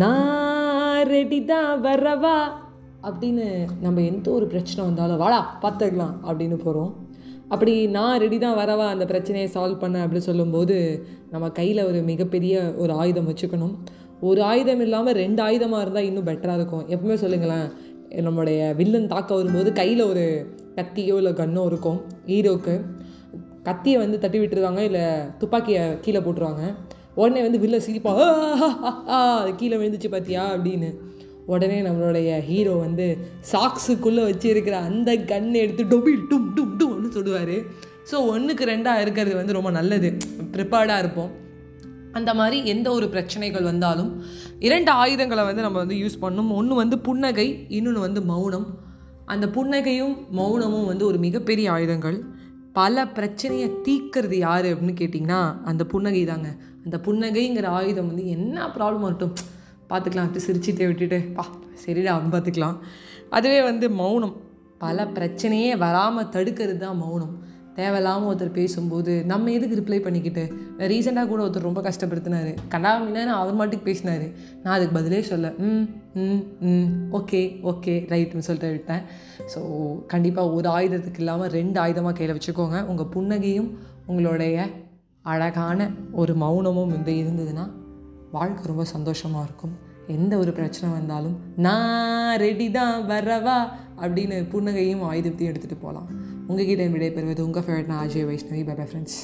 நான் ரெடி தான் வரவா? அப்படின்னு நம்ம எந்த ஒரு பிரச்சனை வந்தாலும் வாடா பார்த்துக்கலாம் அப்படின்னு போகிறோம் அப்படி நான் ரெடி தான் வரவா அந்த பிரச்சனையை சால்வ் பண்ண அப்படின்னு சொல்லும்போது நம்ம கையில் ஒரு மிகப்பெரிய ஒரு ஆயுதம் வச்சுக்கணும். ஒரு ஆயுதம் இல்லாமல் ரெண்டு ஆயுதமாக இருந்தால் இன்னும் பெட்டராக இருக்கும். எப்பவுமே சொல்லுங்களேன் நம்மளுடைய வில்லன் தாக்க வரும்போது கையில் ஒரு கத்தியோ இல்லை கன்னோ இருக்கும் ஹீரோக்கு கத்தியை வந்து தட்டி விட்டுருவாங்க இல்லை துப்பாக்கியை கீழே போட்டுருவாங்க. உடனே வந்து வில்ல சிரிப்பா அது கீழே விழுந்துச்சு பார்த்தியா அப்படின்னு உடனே நம்மளுடைய ஹீரோ வந்து சாக்ஸுக்குள்ளே வச்சிருக்கிற அந்த கன்னை எடுத்து டொபி டும் டும் டும்னு சொல்லுவார் ஸோ ஒன்றுக்கு ரெண்டாக இருக்கிறது வந்து ரொம்ப நல்லது. ப்ரிப்பேர்டாக இருப்போம். அந்த மாதிரி எந்த ஒரு பிரச்சனைகள் வந்தாலும் இரண்டு ஆயுதங்களை வந்து நம்ம வந்து யூஸ் பண்ணணும் ஒன்று வந்து புன்னகை இன்னொன்று வந்து மௌனம். அந்த புன்னகையும் மௌனமும் வந்து ஒரு மிகப்பெரிய ஆயுதங்கள். பல பிரச்சனையை தீக்கிறது யார் அப்படின்னு கேட்டிங்கன்னா அந்த புன்னகை தாங்க. அந்த புன்னகைங்கிற ஆயுதம் வந்து என்ன ப்ராப்ளம் வரட்டும் பார்த்துக்கலாம் அப்படி சிரிச்சிட்டே விட்டுட்டு. பா சரிடா அப்படின்னு பார்த்துக்கலாம் அதுவே வந்து மௌனம். பல பிரச்சனையே வராமல் தடுக்கிறது தான் மௌனம். தேவையில்லாமல் ஒருத்தர் பேசும்போது நம்ம எதுக்கு ரிப்ளை பண்ணிக்கிட்டு? ரீசெண்டாக கூட ஒருத்தர் ரொம்ப கஷ்டப்படுத்தினாரு. கண்டாமின்னு அவர் மாட்டுக்கு பேசினார். நான் அதுக்கு பதிலே சொல்ல ம் ம் ம் ஓகே ஓகே ரைட்னு சொல்லிட்டு விட்டேன். ஸோ கண்டிப்பாக ஒரு ஆயுதத்துக்கு இல்லாமல் ரெண்டு ஆயுதமாக கையில் வச்சுக்கோங்க. உங்கள் புன்னகையும் உங்களுடைய அழகான ஒரு மௌனமும் இந்த இருந்ததுன்னா வாழ்க்கை ரொம்ப சந்தோஷமாக இருக்கும். எந்த ஒரு பிரச்சனை வந்தாலும் நான் ரெடி தான் வரவா? அப்படின்னு புன்னகையும் ஆயுதத்தையும் எடுத்துகிட்டு போகலாம் உங்ககிட்ட விடைபெறுவது உங்கள் ஃபேவரட் நான் Ajay Vaishnavi bye bye friends